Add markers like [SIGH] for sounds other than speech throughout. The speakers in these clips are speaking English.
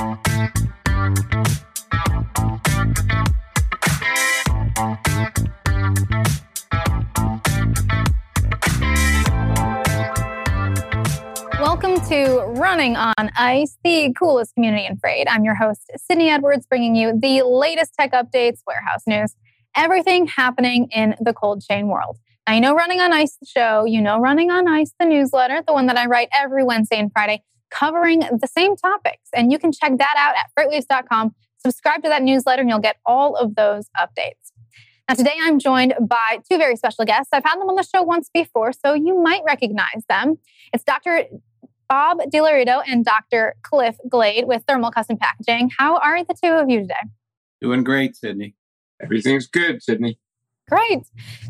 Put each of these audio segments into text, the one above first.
Welcome to Running on Ice, the coolest community in freight. I'm your host, Sydney Edwards, bringing you the latest tech updates, warehouse news, everything happening in the cold chain world. Now, you know Running on Ice, the show, you know Running on Ice, the newsletter, the one that I write every Wednesday and Friday, covering the same topics. And you can check that out at freightwaves.com. Subscribe to that newsletter, and you'll get all of those updates. Now, today I'm joined by two very special guests. I've had them on the show once before, so you might recognize them. It's Dr. Bob DiLaurito and Dr. Cliff Glade with Thermal Custom Packaging. How are the two of you today? Doing great, Sydney. Everything's good, Sydney. Great.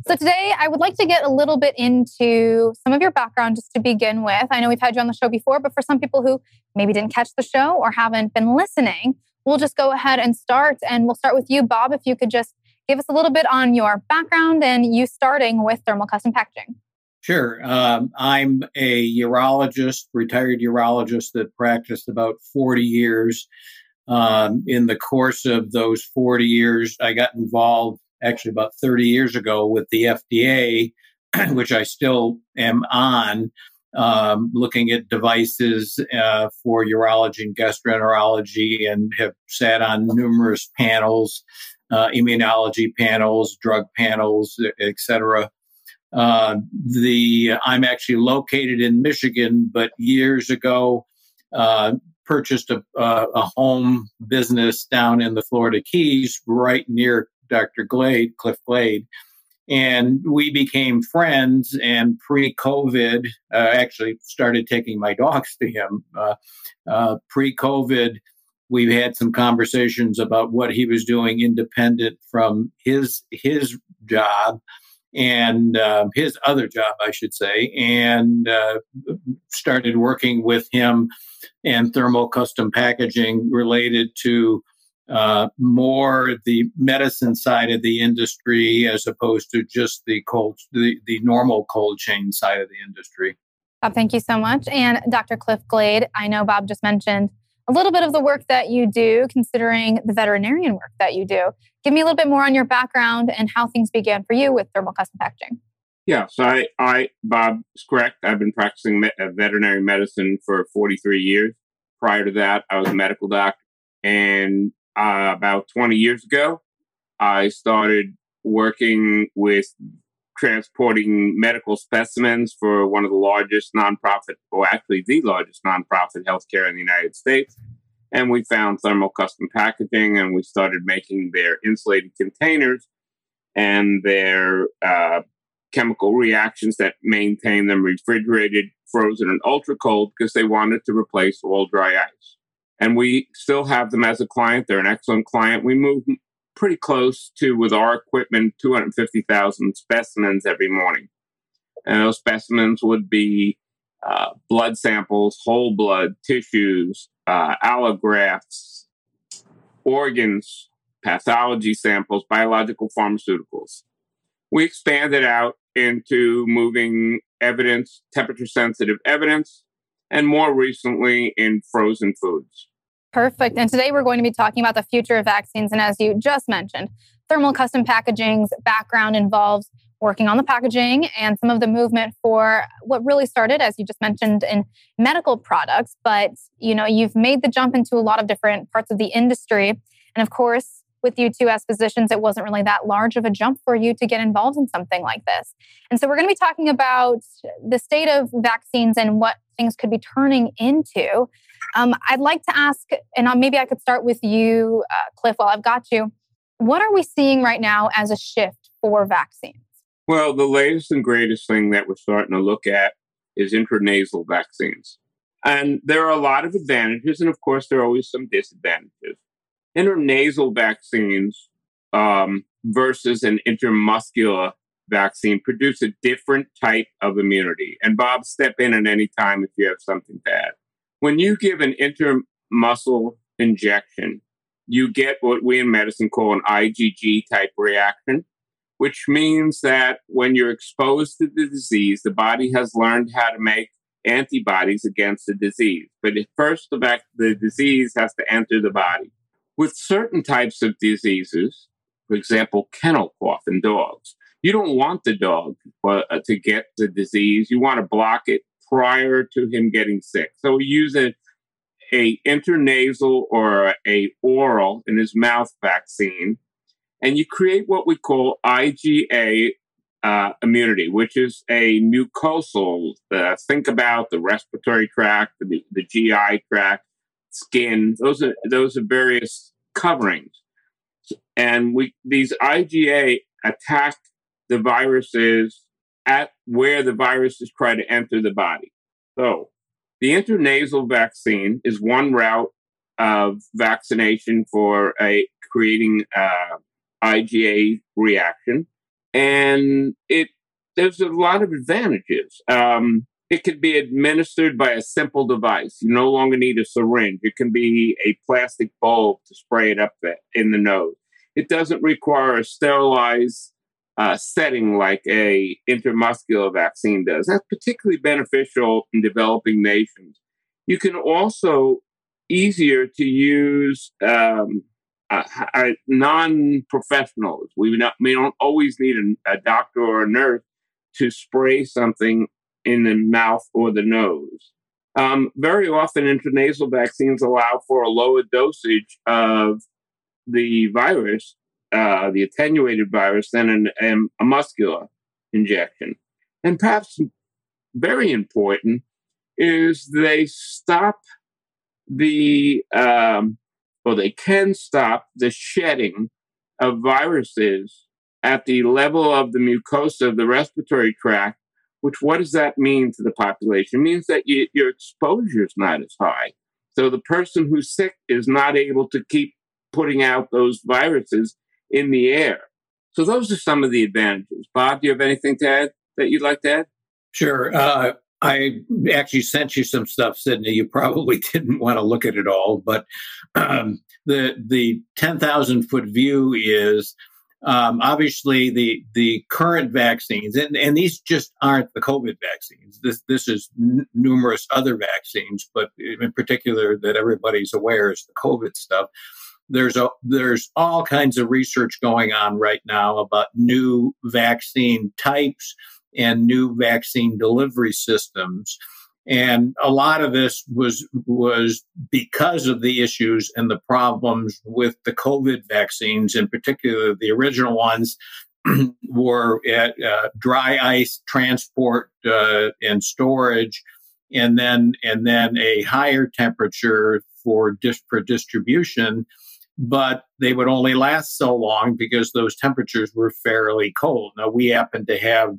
So today I would like to get a little bit into some of your background just to begin with. I know we've had you on the show before, but for some people who maybe didn't catch the show or haven't been listening, we'll just go ahead and start. And we'll start with you, Bob, if you could just give us a little bit on your background and you starting with thermal custom packaging. Sure. Um, I'm a urologist, retired urologist that practiced about 40 years. Um, in the course of those 40 years, I got involved actually about 30 years ago with the FDA, [CLEARS THROAT] which I still am on, um, looking at devices uh, for urology and gastroenterology and have sat on numerous panels, uh, immunology panels, drug panels, et cetera. Uh, the I'm actually located in Michigan, but years ago uh, purchased a, a, home business down in the Florida Keys, right near Dr. Glade, Cliff Glade, and we became friends. And pre-COVID, uh, actually started taking my dogs to him. Uh, uh, pre-COVID, we've had some conversations about what he was doing independent from his his job and uh, his other job, I should say, and uh, started working with him and thermal custom packaging related to uh, more the medicine side of the industry as opposed to just the cold, the, the normal cold chain side of the industry. Bob, thank you so much. And Dr. Cliff Glade, I know Bob just mentioned a little bit of the work that you do, considering the veterinarian work that you do. Give me a little bit more on your background and how things began for you with thermal custom packaging. Yeah, so I, I Bob is correct. I've been practicing me- uh, veterinary medicine for 43 years. Prior to that, I was a medical doctor. And uh, about 20 years ago, I started working with transporting medical specimens for one of the largest nonprofit, or actually the largest nonprofit healthcare in the United States. And we found thermal custom packaging and we started making their insulated containers and their uh, chemical reactions that maintain them refrigerated, frozen, and ultra cold because they wanted to replace all dry ice. And we still have them as a client. They're an excellent client. We move pretty close to, with our equipment, 250,000 specimens every morning. And those specimens would be uh, blood samples, whole blood, tissues, uh, allografts, organs, pathology samples, biological pharmaceuticals. We expanded out into moving evidence, temperature sensitive evidence, and more recently in frozen foods. Perfect. And today we're going to be talking about the future of vaccines. And as you just mentioned, thermal custom packaging's background involves working on the packaging and some of the movement for what really started as you just mentioned in medical products but you know you've made the jump into a lot of different parts of the industry and of course with you two as physicians it wasn't really that large of a jump for you to get involved in something like this and so we're going to be talking about the state of vaccines and what things could be turning into um, I'd like to ask, and maybe I could start with you, uh, Cliff, while I've got you. What are we seeing right now as a shift for vaccines? Well, the latest and greatest thing that we're starting to look at is intranasal vaccines. And there are a lot of advantages, and of course, there are always some disadvantages. Intranasal vaccines um, versus an intermuscular vaccine produce a different type of immunity. And Bob, step in at any time if you have something add. When you give an intermuscle injection, you get what we in medicine call an IgG type reaction, which means that when you're exposed to the disease, the body has learned how to make antibodies against the disease. But first, the, back, the disease has to enter the body. With certain types of diseases, for example, kennel cough in dogs, you don't want the dog uh, to get the disease. You want to block it prior to him getting sick. So we use a, a intranasal or a oral in his mouth vaccine, and you create what we call IgA uh, immunity, which is a mucosal. Uh, think about the respiratory tract, the, the GI tract, skin. Those are those are various coverings, and we these IgA attack the virus is, at where the viruses try to enter the body. So, the intranasal vaccine is one route of vaccination for a creating uh, IgA reaction and it there's a lot of advantages. Um, it can be administered by a simple device. You no longer need a syringe. It can be a plastic bulb to spray it up in the nose. It doesn't require a sterilized uh, setting like a intramuscular vaccine does. That's particularly beneficial in developing nations. You can also easier to use um, uh, uh, non-professionals. We, not, we don't always need a, a, doctor or a nurse to spray something in the mouth or the nose. Um, very often, intranasal vaccines allow for a lower dosage of the virus, uh, the attenuated virus, than an, um, a muscular injection. And perhaps very important is they stop the um, or they can stop the shedding of viruses at the level of the mucosa of the respiratory tract, which what does that mean to the population? It means that you, your exposure is not as high. So the person who's sick is not able to keep putting out those viruses in the air. So those are some of the advantages. Bob, do you have anything to add that you'd like to add? Sure. Uh, I actually sent you some stuff, Sydney. You probably [LAUGHS] didn't want to look at it all, but um, the the ten thousand foot view is um, obviously the the current vaccines, and, and these just aren't the COVID vaccines. This this is n- numerous other vaccines, but in particular that everybody's aware is the COVID stuff. There's a there's all kinds of research going on right now about new vaccine types and new vaccine delivery systems. And a lot of this was was because of the issues and the problems with the COVID vaccines, in particular the original ones [CLEARS THROAT] were at uh, dry ice transport uh, and storage, and then and then a higher temperature for dis- for distribution. But they would only last so long because those temperatures were fairly cold. Now we happen to have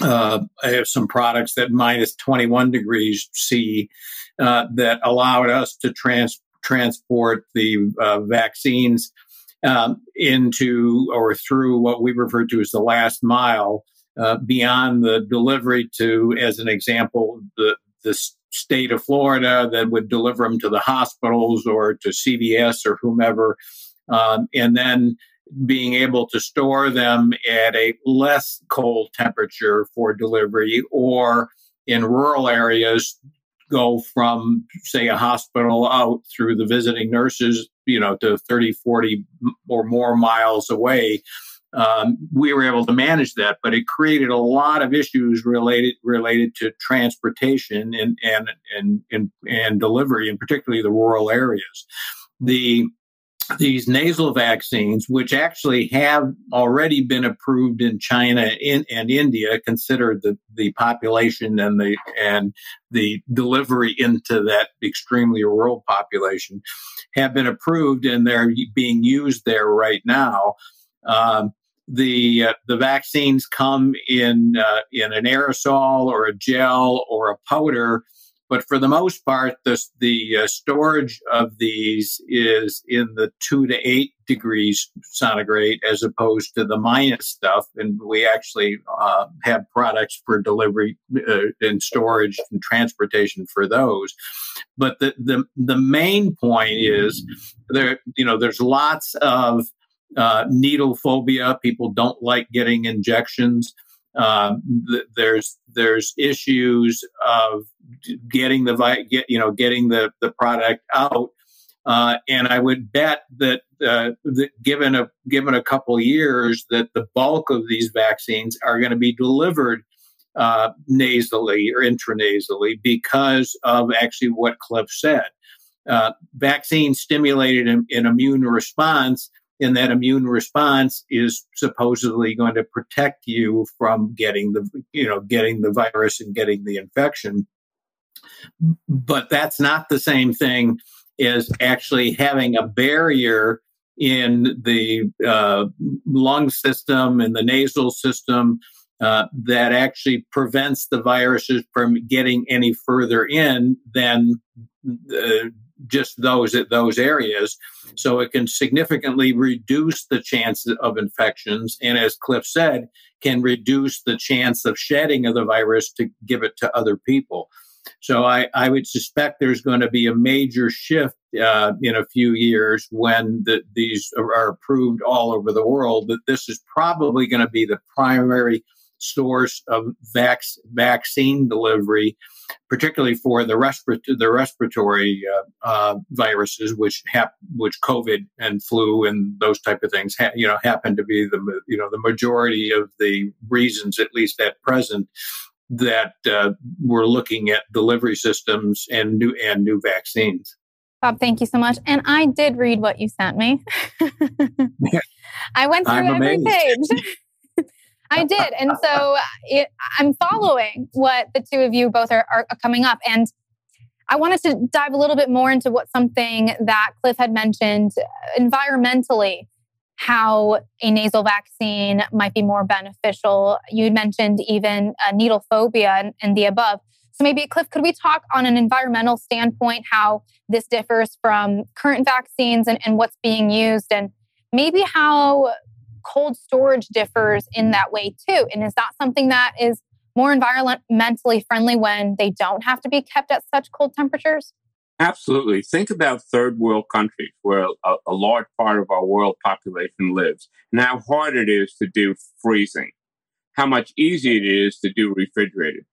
uh, I have some products that minus 21 degrees C uh, that allowed us to trans- transport the uh, vaccines um, into or through what we refer to as the last mile uh, beyond the delivery to, as an example, the, the state of Florida that would deliver them to the hospitals or to CVS or whomever. Um, and then being able to store them at a less cold temperature for delivery or in rural areas go from say a hospital out through the visiting nurses you know to 30 40 or more miles away um, we were able to manage that but it created a lot of issues related related to transportation and and and and, and delivery and particularly the rural areas the these nasal vaccines, which actually have already been approved in China in, and India, consider the, the population and the and the delivery into that extremely rural population, have been approved and they're being used there right now. Um, the uh, the vaccines come in uh, in an aerosol or a gel or a powder but for the most part, the, the uh, storage of these is in the two to eight degrees centigrade as opposed to the minus stuff. And we actually uh, have products for delivery uh, and storage and transportation for those. But the, the, the main point is there, you know, there's lots of uh, needle phobia. People don't like getting injections. Um, th- there's there's issues of getting the vi- get you know getting the the product out, uh, and I would bet that, uh, that given a given a couple years that the bulk of these vaccines are going to be delivered uh, nasally or intranasally because of actually what Cliff said. Uh, vaccine stimulated an, an immune response and that immune response is supposedly going to protect you from getting the you know getting the virus and getting the infection. But that's not the same thing as actually having a barrier in the uh, lung system and the nasal system uh, that actually prevents the viruses from getting any further in than uh, just those at those areas. So it can significantly reduce the chance of infections. And as Cliff said, can reduce the chance of shedding of the virus to give it to other people. So I, I would suspect there's going to be a major shift uh, in a few years when the, these are approved all over the world. That this is probably going to be the primary source of vac- vaccine delivery particularly for the, respir- the respiratory uh, uh, viruses, which hap- which COVID and flu and those type of things, ha- you know, happen to be the you know the majority of the reasons, at least at present, that uh, we're looking at delivery systems and new and new vaccines. Bob, thank you so much. And I did read what you sent me. [LAUGHS] I went through I'm every amazed. page. [LAUGHS] I did. And so uh, it, I'm following what the two of you both are, are coming up. And I wanted to dive a little bit more into what something that Cliff had mentioned uh, environmentally, how a nasal vaccine might be more beneficial. You mentioned even needle phobia and, and the above. So maybe, Cliff, could we talk on an environmental standpoint how this differs from current vaccines and, and what's being used and maybe how cold storage differs in that way too. And is that something that is more environmentally friendly when they don't have to be kept at such cold temperatures? Absolutely. Think about third world countries where a, a, large part of our world population lives and how hard it is to do freezing, how much easier it is to do refrigerated.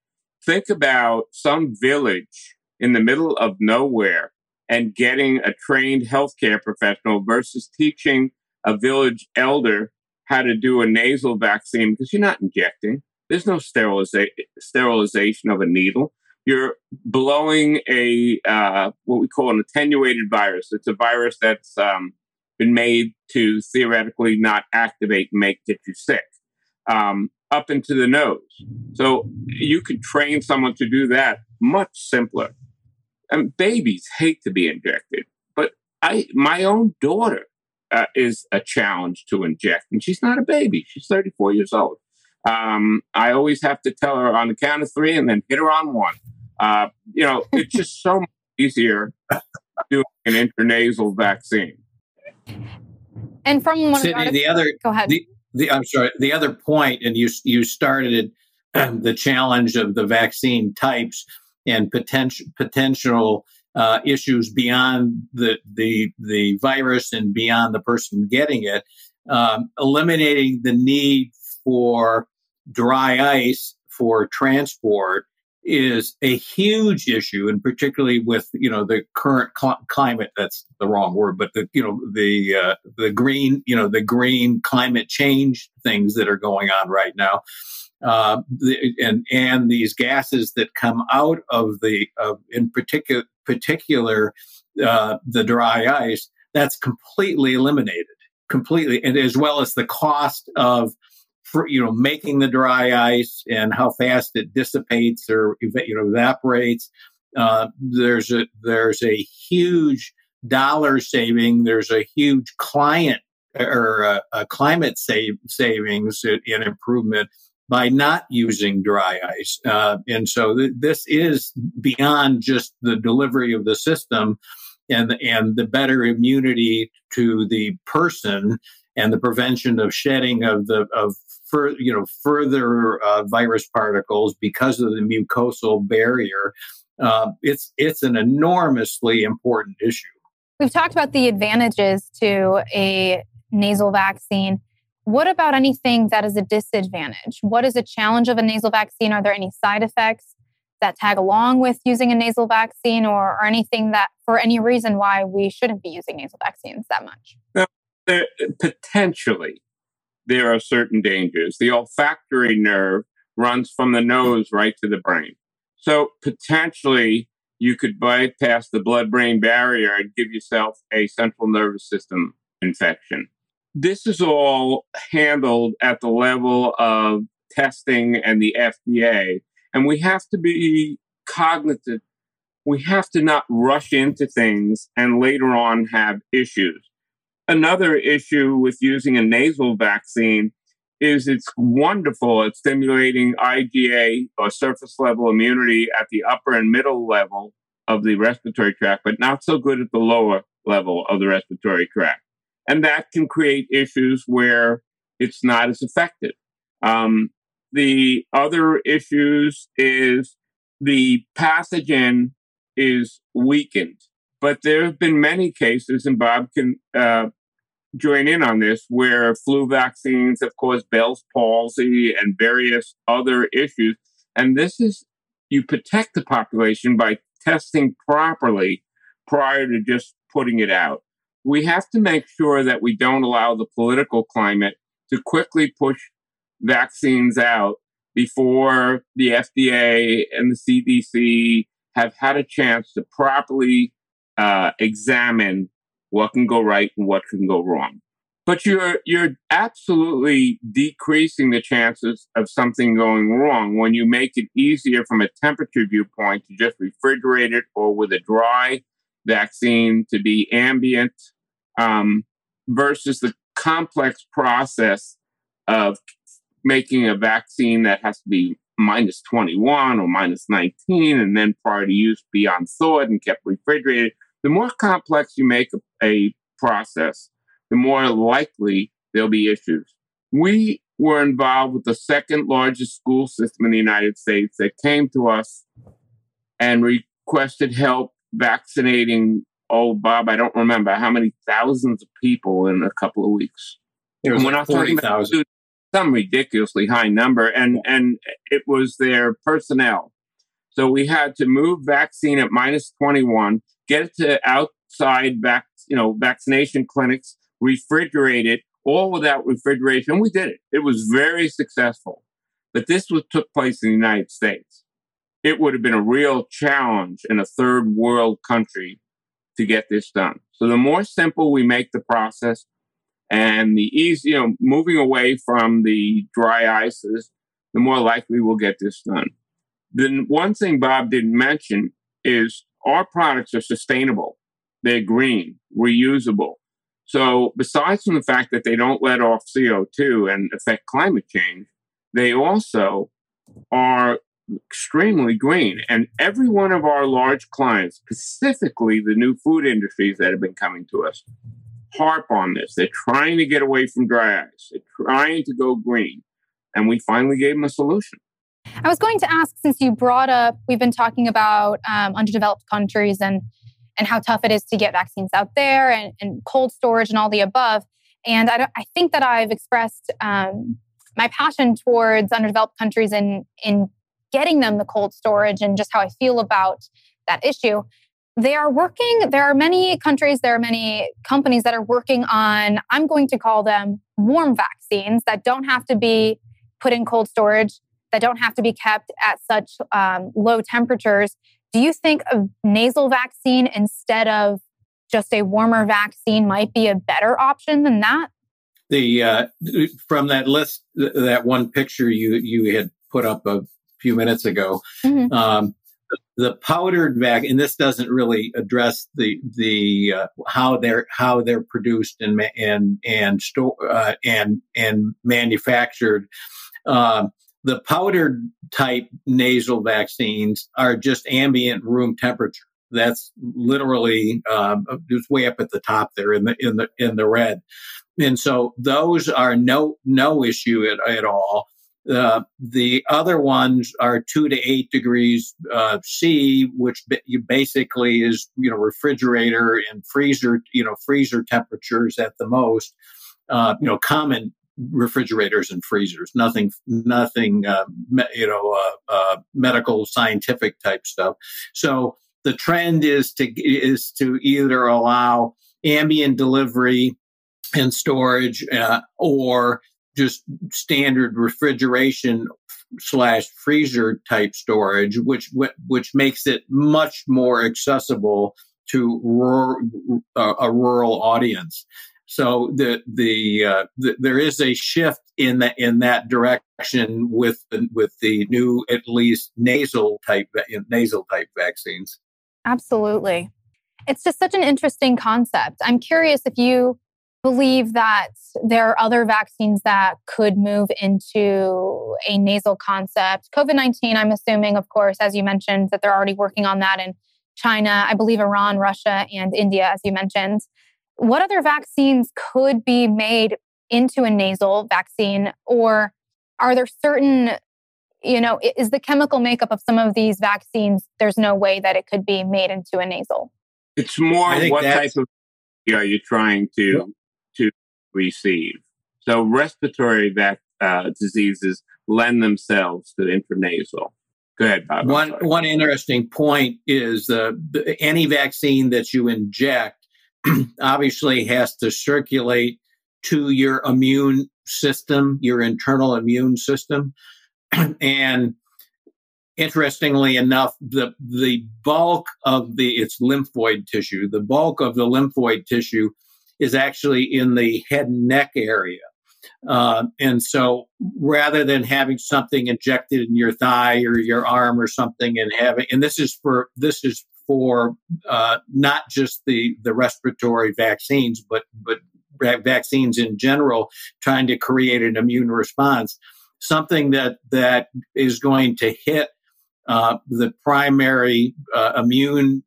Think about some village in the middle of nowhere and getting a trained healthcare professional versus teaching a village elder how to do a nasal vaccine because you're not injecting. There's no steriliza- sterilization of a needle. You're blowing a uh, what we call an attenuated virus. It's a virus that's um, been made to theoretically not activate and make get you sick um, up into the nose. So you could train someone to do that much simpler. And babies hate to be injected, but I my own daughter uh, is a challenge to inject. And she's not a baby, she's 34 years old. Um, I always have to tell her on the count of three and then hit her on one. Uh, you know, it's [LAUGHS] just so much easier doing an intranasal vaccine. And from one Sydney, the other, go ahead. The, the, I'm sorry. The other point, and you you started um, [CLEARS THROAT] the challenge of the vaccine types and potential potential uh, issues beyond the, the, the virus and beyond the person getting it, um, eliminating the need for dry ice for transport is a huge issue, and particularly with you know the current cl- climate. That's the wrong word, but the you know the uh, the green you know the green climate change things that are going on right now uh, and and these gases that come out of the uh, in particular particular uh, the dry ice that's completely eliminated completely and as well as the cost of for, you know making the dry ice and how fast it dissipates or you know evaporates uh, there's a there's a huge dollar saving there's a huge client or a, a climate save, savings in improvement by not using dry ice. Uh, and so th- this is beyond just the delivery of the system and, and the better immunity to the person and the prevention of shedding of the of fur, you know further uh, virus particles because of the mucosal barrier. Uh, it's it's an enormously important issue. We've talked about the advantages to a nasal vaccine What about anything that is a disadvantage? What is a challenge of a nasal vaccine? Are there any side effects that tag along with using a nasal vaccine or, or anything that for any reason why we shouldn't be using nasal vaccines that much? Well, there, potentially, there are certain dangers. The olfactory nerve runs from the nose right to the brain. So potentially, you could bypass the blood brain barrier and give yourself a central nervous system infection. This is all handled at the level of testing and the FDA. And we have to be cognizant. We have to not rush into things and later on have issues. Another issue with using a nasal vaccine is it's wonderful at stimulating IgA or surface level immunity at the upper and middle level of the respiratory tract, but not so good at the lower level of the respiratory tract. And that can create issues where it's not as effective. Um, the other issues is the pathogen is weakened. But there have been many cases, and Bob can uh, join in on this, where flu vaccines have caused Bell's palsy and various other issues. And this is, you protect the population by testing properly prior to just putting it out we have to make sure that we don't allow the political climate to quickly push vaccines out before the FDA and the CDC have had a chance to properly uh, examine what can go right and what can go wrong. But you're you're absolutely decreasing the chances of something going wrong when you make it easier from a temperature viewpoint to just refrigerate it or with a dry vaccine to be ambient um, versus the complex process of making a vaccine that has to be minus 21 or minus 19 and then prior to use beyond thawed and kept refrigerated. The more complex you make a, a process, the more likely there'll be issues. We were involved with the second largest school system in the United States that came to us and requested help vaccinating oh, Bob, I don't remember how many thousands of people in a couple of weeks. It was we're not 40, talking some ridiculously high number, and and it was their personnel. So we had to move vaccine at minus twenty one, get it to outside vac, you know, vaccination clinics, refrigerate it, all without refrigeration. We did it. It was very successful. But this was took place in the United States. It would have been a real challenge in a third world country to get this done. So the more simple we make the process and the easy, you know, moving away from the dry ices, the more likely we'll get this done. Then one thing Bob didn't mention is our products are sustainable. They're green, reusable. So besides from the fact that they don't let off CO2 and affect climate change, they also are extremely green. And every one of our large clients, specifically the new food industries that have been coming to us, harp on this. They're trying to get away from dry ice, they're trying to go green. And we finally gave them a solution. I was going to ask since you brought up, we've been talking about um, underdeveloped countries and and how tough it is to get vaccines out there and, and cold storage and all the above. And I, I think that I've expressed um, my passion towards underdeveloped countries in in getting them the cold storage and just how I feel about that issue. They are working, there are many countries, there are many companies that are working on, I'm going to call them warm vaccines that don't have to be put in cold storage, that don't have to be kept at such um, low temperatures. Do you think a nasal vaccine instead of just a warmer vaccine might be a better option than that? The uh, from that list, that one picture you you had put up of few minutes ago. Mm-hmm. Um, the powdered vac, and this doesn't really address the the uh, how they're how they're produced and and and store uh, and and manufactured. Uh, the powdered type nasal vaccines are just ambient room temperature. That's literally um, it's way up at the top there in the in the in the red, and so those are no no issue at, at all. Uh, the other ones are two to eight degrees uh, C, which basically is you know refrigerator and freezer you know freezer temperatures at the most. Uh, you know, common refrigerators and freezers. Nothing, nothing, uh, me, you know, uh, uh, medical scientific type stuff. So the trend is to is to either allow ambient delivery and storage, or just standard refrigeration slash freezer type storage, which which makes it much more accessible to uh, a rural audience. So the the, uh, the, there is a shift in that in that direction with the, with the new at least nasal type nasal type vaccines. Absolutely, it's just such an interesting concept. I'm curious if you believe that there are other vaccines that could move into a nasal concept. COVID 19, I'm assuming, of course, as you mentioned, that they're already working on that in China, I believe Iran, Russia, and India, as you mentioned. What other vaccines could be made into a nasal vaccine? Or are there certain, you know, is the chemical makeup of some of these vaccines, there's no way that it could be made into a nasal? It's more what type of are you trying to receive. So respiratory vac- uh, diseases lend themselves to intranasal. Go ahead, Bob. One one interesting point is uh, any vaccine that you inject [CLEARS THROAT] obviously has to circulate to your immune system, your internal immune system, [CLEARS THROAT] and interestingly enough, the the bulk of the its lymphoid tissue, the bulk of the lymphoid tissue is actually in the head and neck area. Uh, and so rather than having something injected in your thigh or your arm or something and having, and this is for, this is for uh, not just the, the respiratory vaccines, but, but vaccines in general, trying to create an immune response. Something that, that is going to hit uh, the primary uh, immune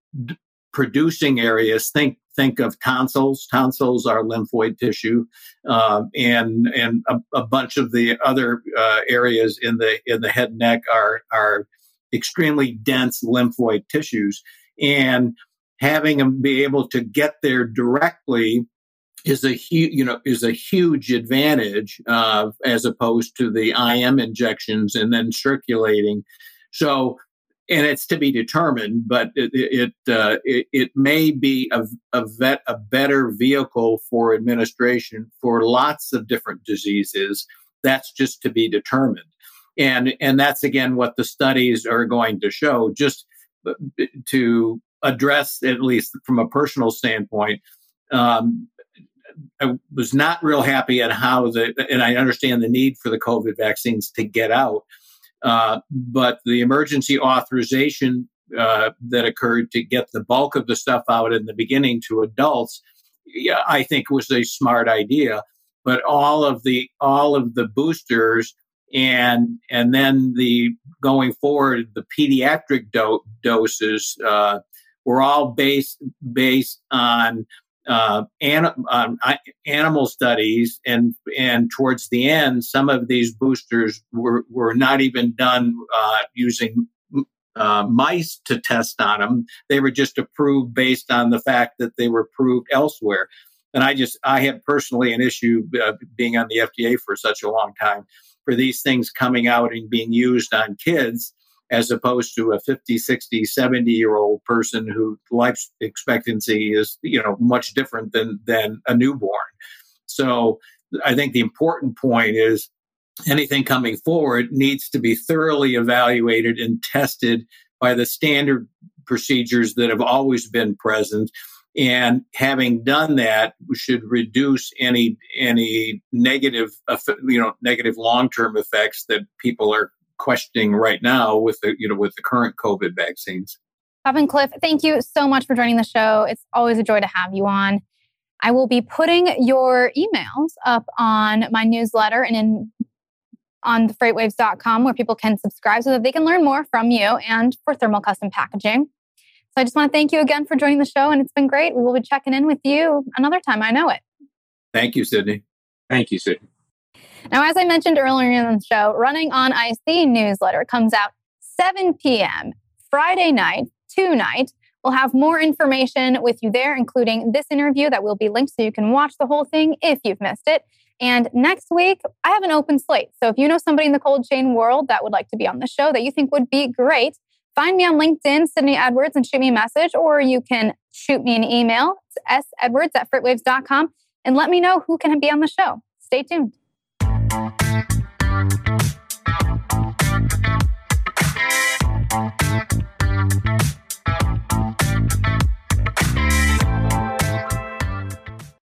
producing areas. Think think of tonsils. Tonsils are lymphoid tissue, um, and and a, a, bunch of the other uh, areas in the in the head and neck are are extremely dense lymphoid tissues, and having them be able to get there directly is a huge you know is a huge advantage uh, as opposed to the IM injections and then circulating. So and it's to be determined, but it it, uh, it, it, may be a, a, vet, a better vehicle for administration for lots of different diseases. That's just to be determined, and and that's again what the studies are going to show. Just uh, to address, at least from a personal standpoint, um, I was not real happy at how the, and I understand the need for the COVID vaccines to get out uh, but the emergency authorization uh, that occurred to get the bulk of the stuff out in the beginning to adults, yeah, I think was a smart idea. But all of the all of the boosters and and then the going forward the pediatric do- doses uh, were all based based on uh, um, animal studies, and and towards the end, some of these boosters were were not even done uh, using uh, mice to test on them. They were just approved based on the fact that they were approved elsewhere. And I just I have personally an issue uh, being on the FDA for such a long time for these things coming out and being used on kids as opposed to a 50 60 70 year old person whose life expectancy is you know much different than than a newborn. So i think the important point is anything coming forward needs to be thoroughly evaluated and tested by the standard procedures that have always been present. And having done that should reduce any any negative you know negative long-term effects that people are questioning right now with the you know with the current COVID vaccines. Bob and Cliff, thank you so much for joining the show. It's always a joy to have you on. I will be putting your emails up on my newsletter and in on the freightwaves.com where people can subscribe so that they can learn more from you and for thermal custom packaging. So I just want to thank you again for joining the show and it's been great. We will be checking in with you another time. I know it. Thank you, Sydney. Thank you, Sydney. Now, as I mentioned earlier in the show, Running on Ice newsletter comes out 7 p.m. Friday night, tonight. We'll have more information with you there, including this interview that will be linked so you can watch the whole thing if you've missed it. And next week, I have an open slate. So if you know somebody in the cold chain world that would like to be on the show that you think would be great, find me on LinkedIn, Sydney Edwards, and shoot me a message, or you can shoot me an email. It's sedwards at freightwaves.com and let me know who can be on the show. Stay tuned. Thank you.